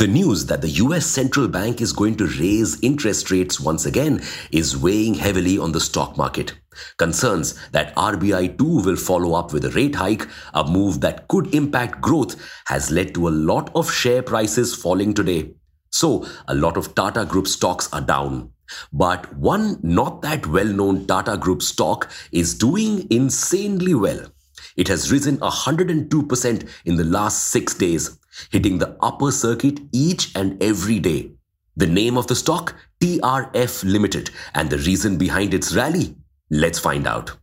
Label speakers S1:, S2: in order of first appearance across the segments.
S1: The news that the US central bank is going to raise interest rates once again is weighing heavily on the stock market. Concerns that RBI too will follow up with a rate hike, a move that could impact growth, has led to a lot of share prices falling today. So, a lot of Tata Group stocks are down. But one not that well known Tata Group stock is doing insanely well. It has risen 102% in the last six days, hitting the upper circuit each and every day. The name of the stock? TRF Limited. And the reason behind its rally? Let's find out.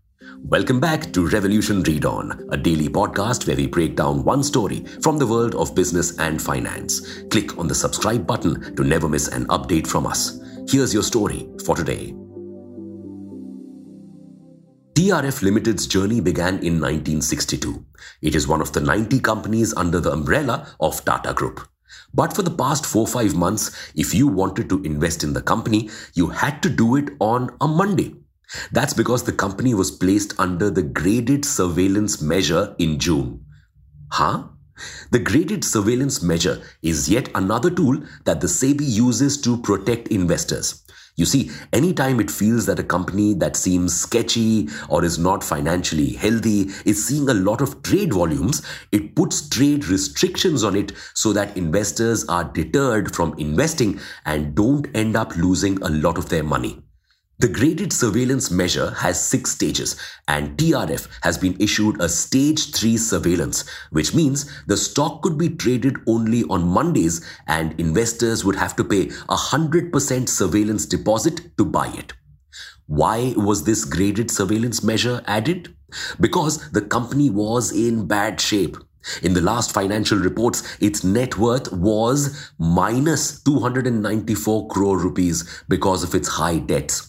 S1: Welcome back to Revolution Read On, a daily podcast where we break down one story from the world of business and finance. Click on the subscribe button to never miss an update from us. Here's your story for today. TRF Limited's journey began in 1962. It is one of the 90 companies under the umbrella of Tata Group. But for the past 4-5 months, if you wanted to invest in the company, you had to do it on a Monday. That's because the company was placed under the graded surveillance measure in June. Huh? The graded surveillance measure is yet another tool that the SEBI uses to protect investors. You see, anytime it feels that a company that seems sketchy or is not financially healthy is seeing a lot of trade volumes, it puts trade restrictions on it so that investors are deterred from investing and don't end up losing a lot of their money. The graded surveillance measure has six stages, and TRF has been issued a stage 3 surveillance, which means the stock could be traded only on Mondays and investors would have to pay a 100% surveillance deposit to buy it. Why was this graded surveillance measure added? Because the company was in bad shape. In the last financial reports, its net worth was minus 294 crore rupees because of its high debts.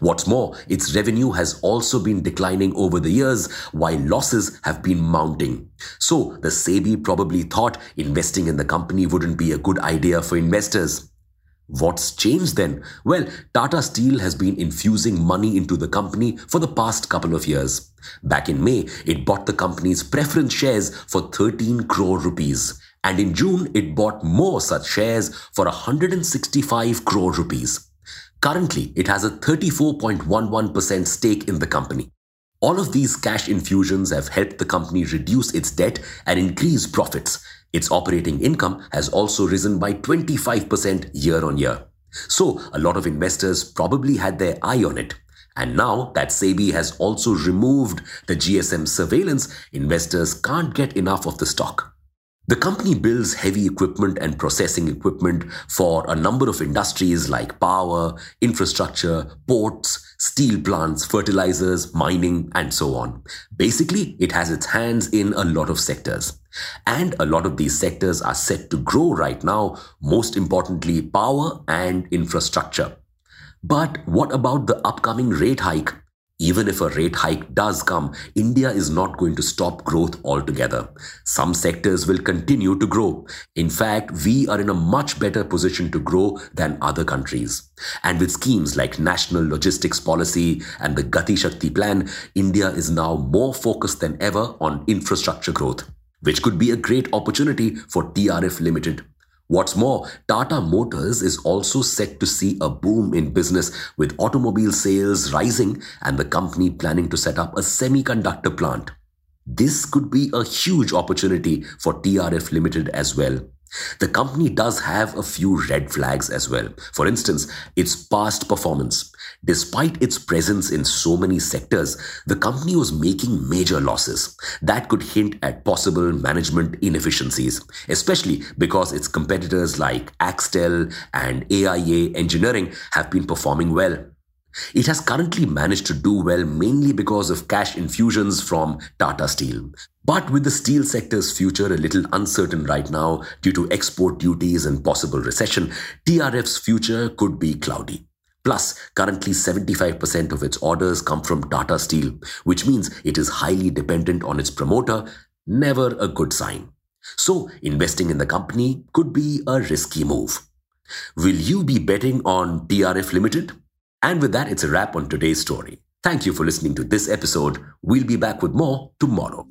S1: What's more, its revenue has also been declining over the years while losses have been mounting. So the SEBI probably thought investing in the company wouldn't be a good idea for investors. What's changed then? Well, Tata Steel has been infusing money into the company for the past couple of years. Back in May, it bought the company's preference shares for 13 crore rupees. And in June, it bought more such shares for 165 crore rupees. Currently, it has a 34.11% stake in the company. All of these cash infusions have helped the company reduce its debt and increase profits. Its operating income has also risen by 25% year on year. So, a lot of investors probably had their eye on it. And now that SEBI has also removed the GSM surveillance, investors can't get enough of the stock. The company builds heavy equipment and processing equipment for a number of industries like power, infrastructure, ports, steel plants, fertilizers, mining, and so on. Basically, it has its hands in a lot of sectors. And a lot of these sectors are set to grow right now, most importantly, power and infrastructure. But what about the upcoming rate hike? Even if a rate hike does come, India is not going to stop growth altogether. Some sectors will continue to grow. In fact, we are in a much better position to grow than other countries. And with schemes like National Logistics Policy and the Gati Shakti Plan, India is now more focused than ever on infrastructure growth, which could be a great opportunity for TRF Limited. What's more, Tata Motors is also set to see a boom in business with automobile sales rising and the company planning to set up a semiconductor plant. This could be a huge opportunity for TRF Limited as well. The company does have a few red flags as well. For instance, its past performance. Despite its presence in so many sectors, the company was making major losses. That could hint at possible management inefficiencies, especially because its competitors like Axtel and AIA Engineering have been performing well. It has currently managed to do well mainly because of cash infusions from Tata Steel. But with the steel sector's future a little uncertain right now due to export duties and possible recession, TRF's future could be cloudy. Plus, currently 75% of its orders come from Tata Steel, which means it is highly dependent on its promoter, never a good sign. So, investing in the company could be a risky move. Will you be betting on TRF Limited? And with that, it's a wrap on today's story. Thank you for listening to this episode. We'll be back with more tomorrow.